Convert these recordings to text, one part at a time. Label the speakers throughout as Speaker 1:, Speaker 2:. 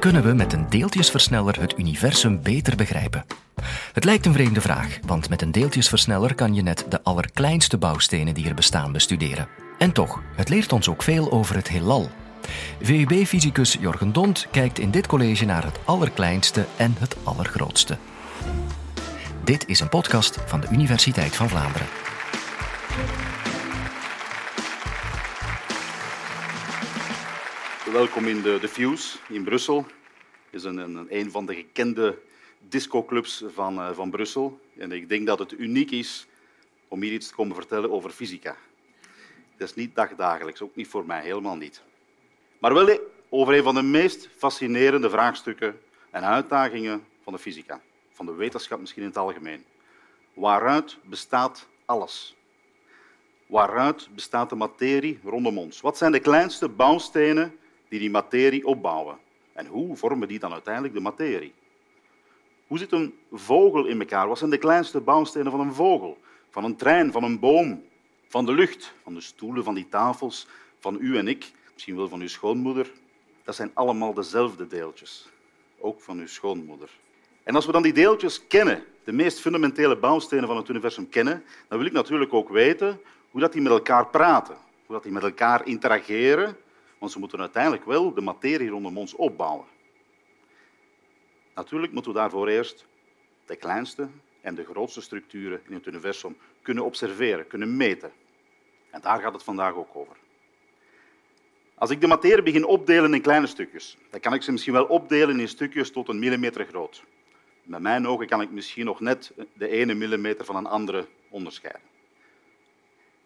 Speaker 1: kunnen we met een deeltjesversneller het universum beter begrijpen? Het lijkt een vreemde vraag, want met een deeltjesversneller kan je net de allerkleinste bouwstenen die er bestaan bestuderen. En toch, het leert ons ook veel over het heelal. VUB-fysicus Jorgen Dont kijkt in dit college naar het allerkleinste en het allergrootste. Dit is een podcast van de Universiteit van Vlaanderen.
Speaker 2: Welkom in de, de Fuse in Brussel. Is een, een, een van de gekende discoclubs van, uh, van Brussel. En ik denk dat het uniek is om hier iets te komen vertellen over fysica. Dat is niet dagdagelijks, ook niet voor mij, helemaal niet. Maar wel over een van de meest fascinerende vraagstukken en uitdagingen van de fysica, van de wetenschap misschien in het algemeen. Waaruit bestaat alles? Waaruit bestaat de materie rondom ons? Wat zijn de kleinste bouwstenen die die materie opbouwen? En hoe vormen die dan uiteindelijk de materie? Hoe zit een vogel in elkaar? Wat zijn de kleinste bouwstenen van een vogel? Van een trein, van een boom, van de lucht, van de stoelen, van die tafels, van u en ik, misschien wel van uw schoonmoeder. Dat zijn allemaal dezelfde deeltjes, ook van uw schoonmoeder. En als we dan die deeltjes kennen, de meest fundamentele bouwstenen van het universum kennen, dan wil ik natuurlijk ook weten hoe dat die met elkaar praten, hoe dat die met elkaar interageren, want ze moeten uiteindelijk wel de materie rondom ons opbouwen. Natuurlijk moeten we daarvoor eerst de kleinste en de grootste structuren in het universum kunnen observeren, kunnen meten. En daar gaat het vandaag ook over. Als ik de materie begin opdelen in kleine stukjes, dan kan ik ze misschien wel opdelen in stukjes tot een millimeter groot. Met mijn ogen kan ik misschien nog net de ene millimeter van een andere onderscheiden.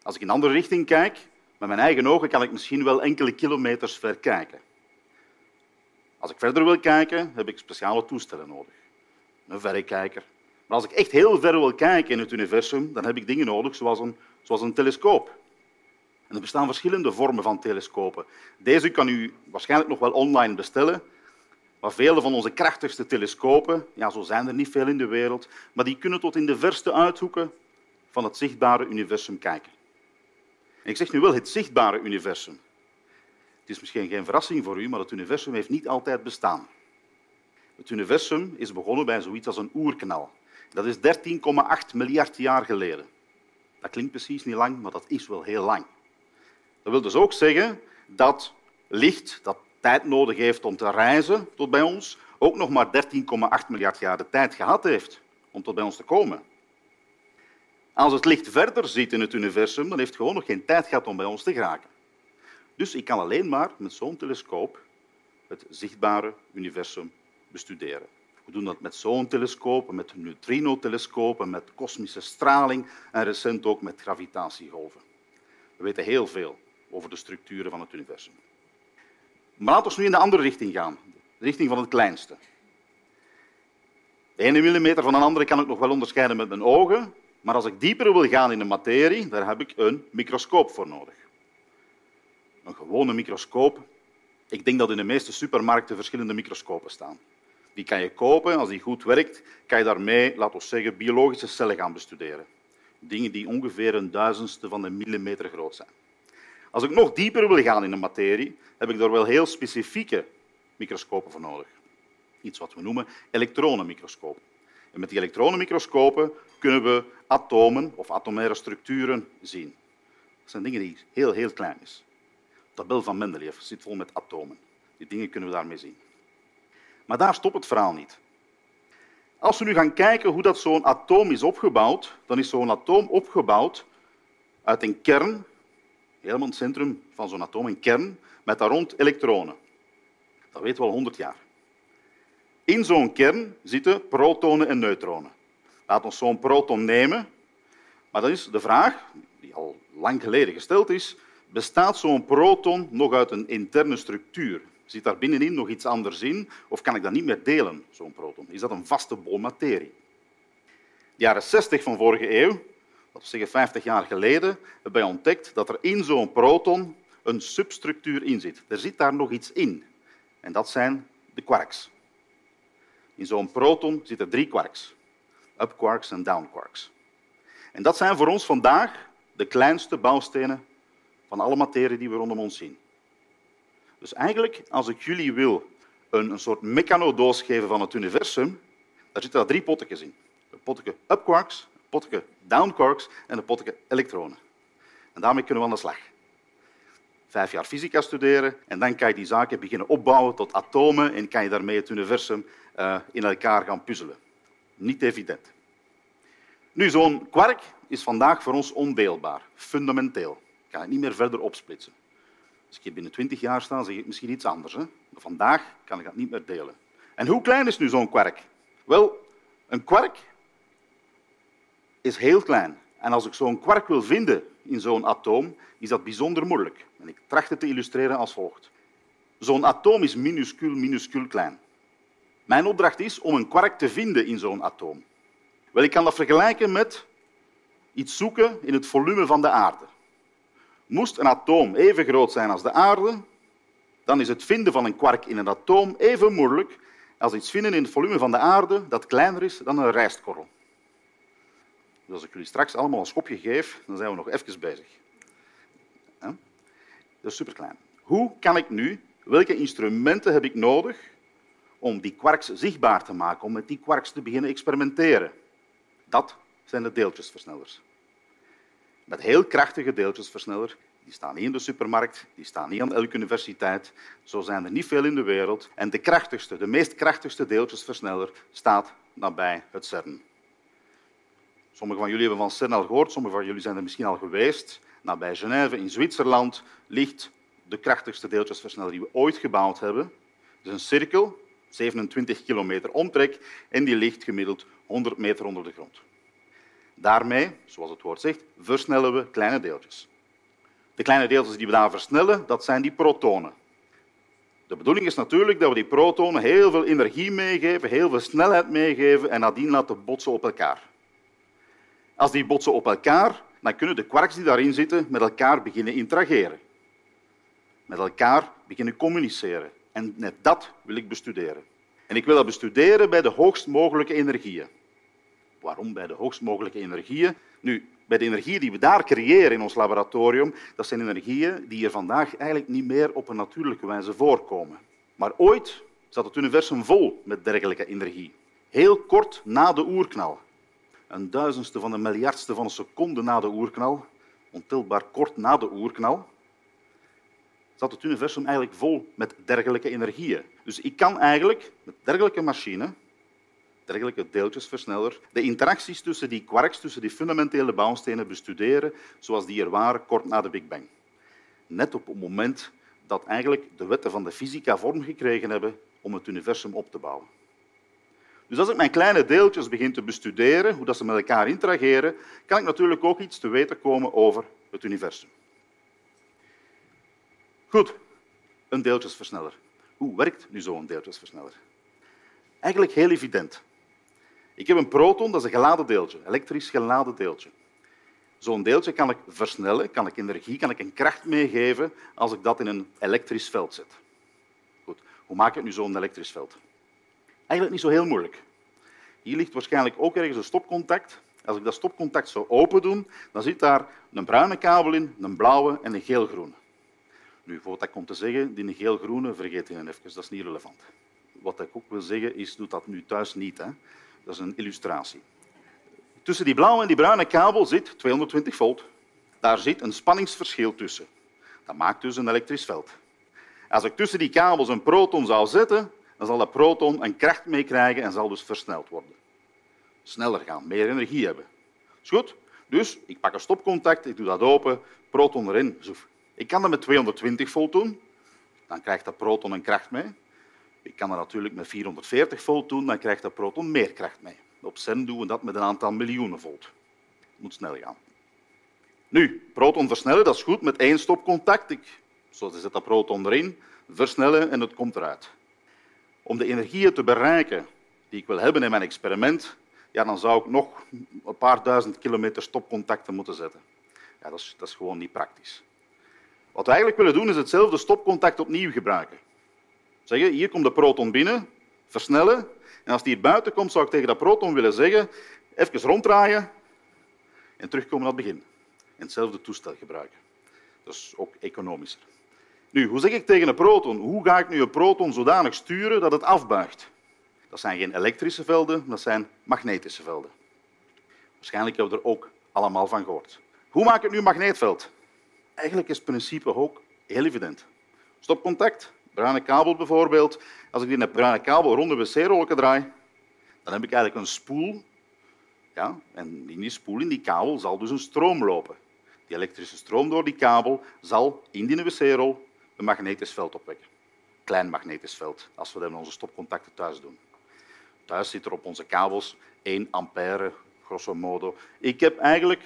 Speaker 2: Als ik in een andere richting kijk, met mijn eigen ogen kan ik misschien wel enkele kilometers ver kijken. Als ik verder wil kijken, heb ik speciale toestellen nodig. Een verrekijker. Maar als ik echt heel ver wil kijken in het universum, dan heb ik dingen nodig zoals een, zoals een telescoop. En er bestaan verschillende vormen van telescopen. Deze kan u waarschijnlijk nog wel online bestellen. Maar vele van onze krachtigste telescopen, ja, zo zijn er niet veel in de wereld, maar die kunnen tot in de verste uithoeken van het zichtbare universum kijken. Ik zeg nu wel het zichtbare universum. Het is misschien geen verrassing voor u, maar het universum heeft niet altijd bestaan. Het universum is begonnen bij zoiets als een oerknal. Dat is 13,8 miljard jaar geleden. Dat klinkt precies niet lang, maar dat is wel heel lang. Dat wil dus ook zeggen dat licht, dat tijd nodig heeft om te reizen tot bij ons, ook nog maar 13,8 miljard jaar de tijd gehad heeft om tot bij ons te komen. Als het licht verder ziet in het universum, dan heeft het gewoon nog geen tijd gehad om bij ons te geraken. Dus ik kan alleen maar met zo'n telescoop het zichtbare universum bestuderen. We doen dat met zo'n telescoop, met neutrinotelescopen, met kosmische straling en recent ook met gravitatiegolven. We weten heel veel over de structuren van het universum. Maar laten we nu in de andere richting gaan, de richting van het kleinste. De ene millimeter van een andere kan ik nog wel onderscheiden met mijn ogen, maar als ik dieper wil gaan in de materie, daar heb ik een microscoop voor nodig. Een gewone microscoop. Ik denk dat in de meeste supermarkten verschillende microscopen staan. Die kan je kopen. Als die goed werkt, kan je daarmee, laten we zeggen, biologische cellen gaan bestuderen. Dingen die ongeveer een duizendste van een millimeter groot zijn. Als ik nog dieper wil gaan in de materie, heb ik daar wel heel specifieke microscopen voor nodig. Iets wat we noemen elektronenmicroscopen. En met die elektronenmicroscopen kunnen we atomen of atomaire structuren zien. Dat zijn dingen die heel, heel klein zijn. De tabel van Mendeleev zit vol met atomen. Die dingen kunnen we daarmee zien. Maar daar stopt het verhaal niet. Als we nu gaan kijken hoe dat zo'n atoom is opgebouwd, dan is zo'n atoom opgebouwd uit een kern, helemaal het centrum van zo'n atoom, een kern, met daar rond elektronen. Dat weten we al 100 jaar. In zo'n kern zitten protonen en neutronen. Laat ons zo'n proton nemen. Maar dan is de vraag, die al lang geleden gesteld is, bestaat zo'n proton nog uit een interne structuur? Zit daar binnenin nog iets anders in? Of kan ik dat niet meer delen, zo'n proton? Is dat een vaste bol materie? De jaren 60 van vorige eeuw, dat wil zeggen 50 jaar geleden, hebben wij ontdekt dat er in zo'n proton een substructuur in zit. Er zit daar nog iets in. En dat zijn de quarks. In zo'n proton zitten drie quarks. Up quarks en down quarks. En dat zijn voor ons vandaag de kleinste bouwstenen van alle materie die we rondom ons zien. Dus eigenlijk, als ik jullie wil een, een soort mechanodoos geven van het universum, daar zitten daar drie potjes in. Een potje upquarks, een potje downquarks en een potje elektronen. En daarmee kunnen we aan de slag. Vijf jaar fysica studeren en dan kan je die zaken beginnen opbouwen tot atomen en kan je daarmee het universum uh, in elkaar gaan puzzelen. Niet evident. Nu, zo'n kwark is vandaag voor ons ondeelbaar, fundamenteel. Ik kan het niet meer verder opsplitsen. Als ik hier binnen twintig jaar sta, zeg ik misschien iets anders. Hè? Maar vandaag kan ik dat niet meer delen. En hoe klein is nu zo'n kwark? Wel, een kwark is heel klein. En als ik zo'n kwark wil vinden in zo'n atoom, is dat bijzonder moeilijk. En ik tracht het te illustreren als volgt. Zo'n atoom is minuscuul, minuscuul klein. Mijn opdracht is om een kwark te vinden in zo'n atoom. Wel, ik kan dat vergelijken met iets zoeken in het volume van de aarde. Moest een atoom even groot zijn als de aarde, dan is het vinden van een kwark in een atoom even moeilijk als iets vinden in het volume van de aarde dat kleiner is dan een rijstkorrel. Dus als ik jullie straks allemaal een schopje geef, dan zijn we nog even bezig. Dat is superklein. Hoe kan ik nu, welke instrumenten heb ik nodig om die quarks zichtbaar te maken, om met die quarks te beginnen experimenteren? Dat zijn de deeltjesversnellers. Met heel krachtige deeltjesversneller. Die staan niet in de supermarkt, die staan niet aan elke universiteit. Zo zijn er niet veel in de wereld. En de krachtigste, de meest krachtigste deeltjesversneller staat nabij het CERN. Sommigen van jullie hebben van CERN al gehoord, sommigen van jullie zijn er misschien al geweest. Nabij Genève in Zwitserland ligt de krachtigste deeltjesversneller die we ooit gebouwd hebben. Het is een cirkel, 27 kilometer omtrek, en die ligt gemiddeld 100 meter onder de grond. Daarmee, zoals het woord zegt, versnellen we kleine deeltjes. De kleine deeltjes die we daar versnellen, dat zijn die protonen. De bedoeling is natuurlijk dat we die protonen heel veel energie meegeven, heel veel snelheid meegeven en nadien laten botsen op elkaar. Als die botsen op elkaar, dan kunnen de quarks die daarin zitten met elkaar beginnen interageren. Met elkaar beginnen communiceren. En net dat wil ik bestuderen. En ik wil dat bestuderen bij de hoogst mogelijke energieën. Waarom bij de hoogst mogelijke energieën? Nu, bij de energieën die we daar creëren in ons laboratorium, dat zijn energieën die er vandaag eigenlijk niet meer op een natuurlijke wijze voorkomen. Maar ooit zat het universum vol met dergelijke energie. Heel kort na de oerknal. Een duizendste van een miljardste van een seconde na de oerknal, ontelbaar kort na de oerknal, zat het universum eigenlijk vol met dergelijke energieën. Dus ik kan eigenlijk met dergelijke machine dergelijke deeltjesversneller, de interacties tussen die quarks, tussen die fundamentele bouwstenen bestuderen zoals die er waren kort na de Big Bang. Net op het moment dat eigenlijk de wetten van de fysica vorm gekregen hebben om het universum op te bouwen. Dus als ik mijn kleine deeltjes begin te bestuderen, hoe dat ze met elkaar interageren, kan ik natuurlijk ook iets te weten komen over het universum. Goed, een deeltjesversneller. Hoe werkt nu zo'n deeltjesversneller? Eigenlijk heel evident. Ik heb een proton, dat is een geladen deeltje, elektrisch geladen deeltje. Zo'n deeltje kan ik versnellen, kan ik energie, kan ik een kracht meegeven als ik dat in een elektrisch veld zet. Goed, hoe maak ik nu zo'n elektrisch veld? Eigenlijk niet zo heel moeilijk. Hier ligt waarschijnlijk ook ergens een stopcontact. Als ik dat stopcontact zou open doen, dan zit daar een bruine kabel in, een blauwe en een geelgroene. Nu, voor wat ik kom te zeggen, die geel-groene, vergeet je even, dat is niet relevant. Wat ik ook wil zeggen is, doe dat nu thuis niet. Hè. Dat is een illustratie. Tussen die blauwe en die bruine kabel zit 220 volt. Daar zit een spanningsverschil tussen. Dat maakt dus een elektrisch veld. Als ik tussen die kabels een proton zou zetten, dan zal dat proton een kracht meekrijgen en zal dus versneld worden. Sneller gaan, meer energie hebben. Is goed? Dus ik pak een stopcontact, ik doe dat open, proton erin. Zoef. Ik kan dat met 220 volt doen, dan krijgt dat proton een kracht mee. Ik kan dat natuurlijk met 440 volt doen, dan krijgt dat proton meer kracht mee. Op CERN doen we dat met een aantal miljoenen volt. Het moet snel gaan. Nu, proton versnellen, dat is goed met één stopcontact. Ik, zo zet dat proton erin, versnellen en het komt eruit. Om de energieën te bereiken die ik wil hebben in mijn experiment, ja, dan zou ik nog een paar duizend kilometer stopcontacten moeten zetten. Ja, dat, is, dat is gewoon niet praktisch. Wat we eigenlijk willen doen, is hetzelfde stopcontact opnieuw gebruiken. Zeggen, hier komt de proton binnen, versnellen. En als die buiten komt, zou ik tegen dat proton willen zeggen, even ronddraaien en terugkomen naar het begin. En hetzelfde toestel gebruiken. Dat is ook economischer. Nu, hoe zeg ik tegen een proton? Hoe ga ik nu een proton zodanig sturen dat het afbuigt? Dat zijn geen elektrische velden, dat zijn magnetische velden. Waarschijnlijk hebben we er ook allemaal van gehoord. Hoe maak ik nu een magneetveld? Eigenlijk is het principe ook heel evident. Stopcontact, bruine kabel bijvoorbeeld. Als ik die een bruine kabel rond de wc-rollen draai, dan heb ik eigenlijk een spoel. Ja, en in die spoel, in die kabel, zal dus een stroom lopen. Die elektrische stroom door die kabel zal in die wc-rol een magnetisch veld opwekken. Klein magnetisch veld, als we dat in onze stopcontacten thuis doen. Thuis zit er op onze kabels 1 ampère, grosso modo. Ik heb eigenlijk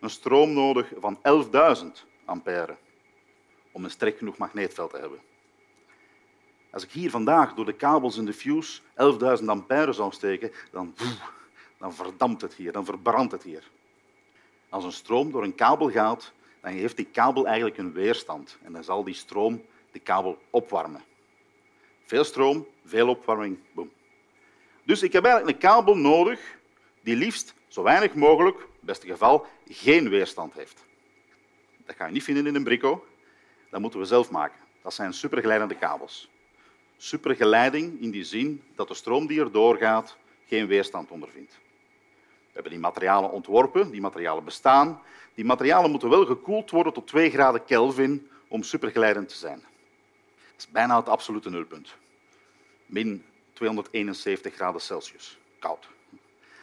Speaker 2: een stroom nodig van 11.000 ampère om een sterk genoeg magneetveld te hebben. Als ik hier vandaag door de kabels in de fuse 11.000 ampère zou steken, dan, dan verdampt het hier, dan verbrandt het hier. Als een stroom door een kabel gaat, dan heeft die kabel eigenlijk een weerstand en dan zal die stroom de kabel opwarmen. Veel stroom, veel opwarming, boom. Dus ik heb eigenlijk een kabel nodig die liefst zo weinig mogelijk, het beste geval, geen weerstand heeft. Dat ga je niet vinden in een brico, dat moeten we zelf maken. Dat zijn supergeleidende kabels. Supergeleiding in die zin dat de stroom die er doorgaat geen weerstand ondervindt. We hebben die materialen ontworpen, die materialen bestaan. Die materialen moeten wel gekoeld worden tot 2 graden Kelvin om supergeleidend te zijn. Dat is bijna het absolute nulpunt. Min 271 graden Celsius. Koud. Dat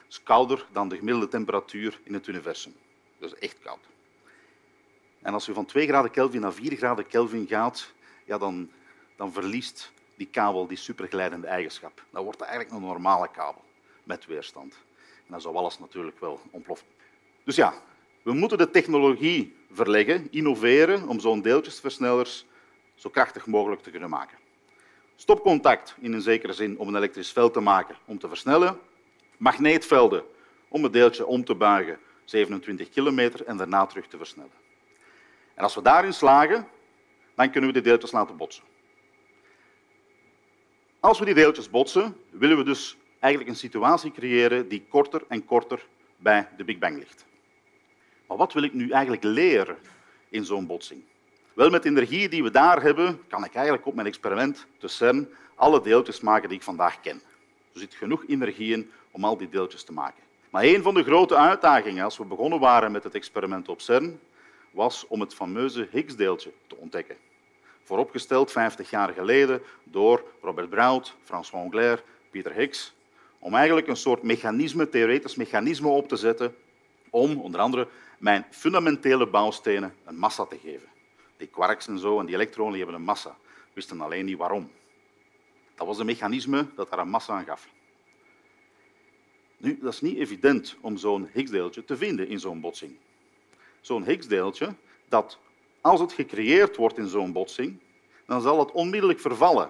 Speaker 2: is kouder dan de gemiddelde temperatuur in het universum. Is echt koud. En als je van 2 graden Kelvin naar 4 graden Kelvin gaat, ja, dan, dan verliest die kabel die superglijdende eigenschap. Dan wordt het eigenlijk een normale kabel met weerstand. En dan zou alles natuurlijk wel ontploffen. Dus ja, we moeten de technologie verleggen, innoveren om zo'n deeltjesversnellers zo krachtig mogelijk te kunnen maken. Stopcontact in een zekere zin om een elektrisch veld te maken om te versnellen. Magneetvelden om het deeltje om te buigen 27 kilometer en daarna terug te versnellen. En als we daarin slagen, dan kunnen we die deeltjes laten botsen. Als we die deeltjes botsen, willen we dus eigenlijk een situatie creëren die korter en korter bij de Big Bang ligt. Maar wat wil ik nu eigenlijk leren in zo'n botsing? Wel, met de energie die we daar hebben, kan ik eigenlijk op mijn experiment te CERN alle deeltjes maken die ik vandaag ken. Er zit genoeg energie in om al die deeltjes te maken. Maar een van de grote uitdagingen als we begonnen waren met het experiment op CERN, was om het fameuze Higgs-deeltje te ontdekken. Vooropgesteld 50 jaar geleden door Robert Brout, François Englert, Peter Higgs, om eigenlijk een soort mechanisme, theoretisch mechanisme op te zetten om onder andere mijn fundamentele bouwstenen een massa te geven. Die quarks en zo en die elektronen hebben een massa. Wisten alleen niet waarom. Dat was een mechanisme dat daar een massa aan gaf. Nu, dat is niet evident om zo'n Higgs-deeltje te vinden in zo'n botsing zo'n Higgs-deeltje, dat als het gecreëerd wordt in zo'n botsing, dan zal het onmiddellijk vervallen.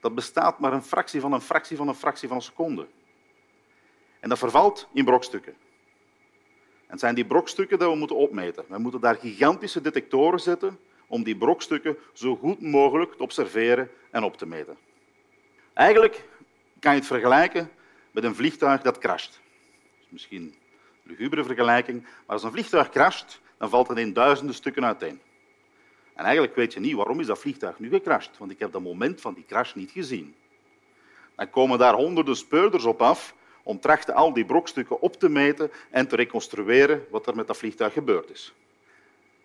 Speaker 2: Dat bestaat maar een fractie van een fractie van een fractie van een seconde. En dat vervalt in brokstukken. En het zijn die brokstukken dat we moeten opmeten. We moeten daar gigantische detectoren zetten om die brokstukken zo goed mogelijk te observeren en op te meten. Eigenlijk kan je het vergelijken met een vliegtuig dat crasht. Misschien lugubere vergelijking, maar als een vliegtuig crasht, dan valt het in duizenden stukken uiteen. En eigenlijk weet je niet waarom is dat vliegtuig nu gecrashed, want ik heb dat moment van die crash niet gezien. Dan komen daar honderden speurders op af om trachten al die brokstukken op te meten en te reconstrueren wat er met dat vliegtuig gebeurd is.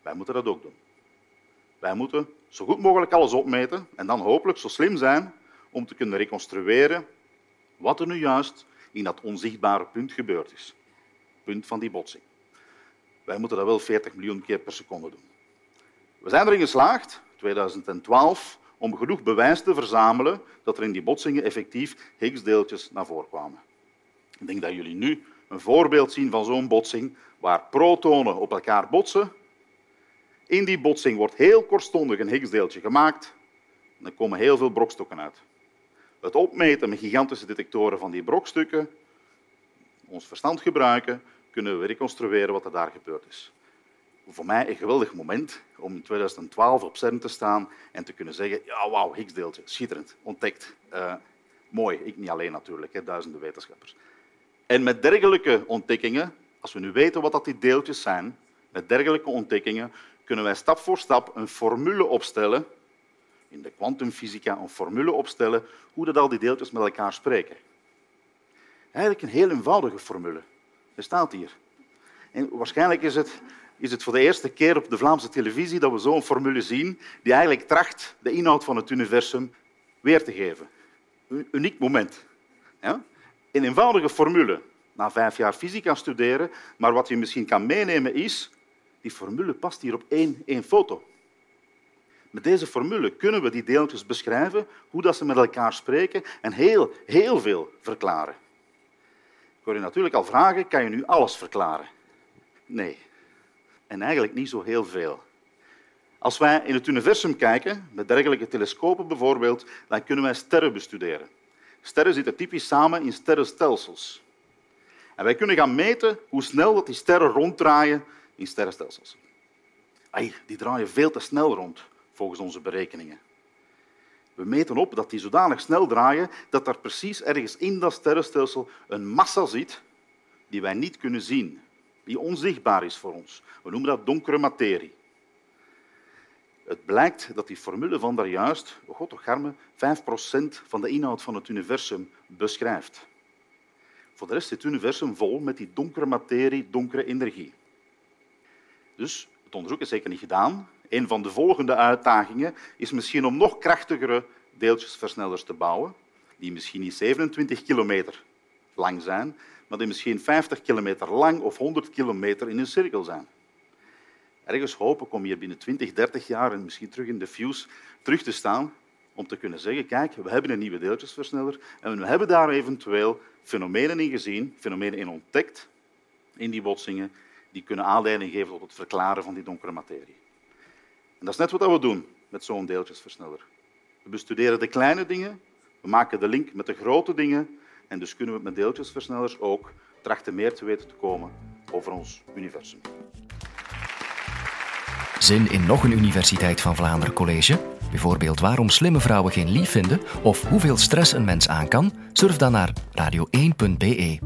Speaker 2: Wij moeten dat ook doen. Wij moeten zo goed mogelijk alles opmeten en dan hopelijk zo slim zijn om te kunnen reconstrueren wat er nu juist in dat onzichtbare punt gebeurd is punt van die botsing. Wij moeten dat wel 40 miljoen keer per seconde doen. We zijn erin geslaagd, 2012, om genoeg bewijs te verzamelen dat er in die botsingen effectief Higgs-deeltjes naar voren kwamen. Ik denk dat jullie nu een voorbeeld zien van zo'n botsing waar protonen op elkaar botsen. In die botsing wordt heel kortstondig een Higgs-deeltje gemaakt en er komen heel veel brokstukken uit. Het opmeten met gigantische detectoren van die brokstukken, ons verstand gebruiken, kunnen we reconstrueren wat er daar gebeurd is. Voor mij een geweldig moment om in 2012 op CERN te staan en te kunnen zeggen, ja, wauw, Higgs-deeltje, schitterend, ontdekt. Uh, mooi, ik niet alleen natuurlijk, hè, duizenden wetenschappers. En met dergelijke ontdekkingen, als we nu weten wat dat die deeltjes zijn, met dergelijke ontdekkingen kunnen wij stap voor stap een formule opstellen, in de kwantumfysica een formule opstellen, hoe dat al die deeltjes met elkaar spreken. Eigenlijk een heel eenvoudige formule. Er staat hier. En waarschijnlijk is het, is het voor de eerste keer op de Vlaamse televisie dat we zo'n formule zien die eigenlijk tracht de inhoud van het universum weer te geven. Een uniek moment. Ja? Een eenvoudige formule. Na vijf jaar fysica studeren, maar wat je misschien kan meenemen is, die formule past hier op één, één foto. Met deze formule kunnen we die deeltjes beschrijven, hoe dat ze met elkaar spreken en heel, heel veel verklaren. Hoor je natuurlijk al vragen, kan je nu alles verklaren? Nee. En eigenlijk niet zo heel veel. Als wij in het universum kijken, met dergelijke telescopen bijvoorbeeld, dan kunnen wij sterren bestuderen. Sterren zitten typisch samen in sterrenstelsels. En wij kunnen gaan meten hoe snel dat die sterren ronddraaien in sterrenstelsels. Ai, die draaien veel te snel rond, volgens onze berekeningen. We meten op dat die zodanig snel draaien dat er precies ergens in dat sterrenstelsel een massa zit die wij niet kunnen zien, die onzichtbaar is voor ons. We noemen dat donkere materie. Het blijkt dat die formule van daar juist, oh god toch garme, 5% van de inhoud van het universum beschrijft. Voor de rest zit het universum vol met die donkere materie, donkere energie. Dus het onderzoek is zeker niet gedaan. Een van de volgende uitdagingen is misschien om nog krachtigere deeltjesversnellers te bouwen, die misschien niet 27 kilometer lang zijn, maar die misschien 50 kilometer lang of 100 kilometer in een cirkel zijn. Ergens hopen om hier binnen 20, 30 jaar en misschien terug in de fuse terug te staan om te kunnen zeggen, kijk, we hebben een nieuwe deeltjesversneller en we hebben daar eventueel fenomenen in gezien, fenomenen in ontdekt in die botsingen, die kunnen aanleiding geven tot het verklaren van die donkere materie. En dat is net wat we doen met zo'n deeltjesversneller. We bestuderen de kleine dingen, we maken de link met de grote dingen en dus kunnen we met deeltjesversnellers ook trachten meer te weten te komen over ons universum.
Speaker 1: Zin in nog een Universiteit van Vlaanderen college? Bijvoorbeeld waarom slimme vrouwen geen lief vinden of hoeveel stress een mens aan kan? Surf dan naar radio1.be.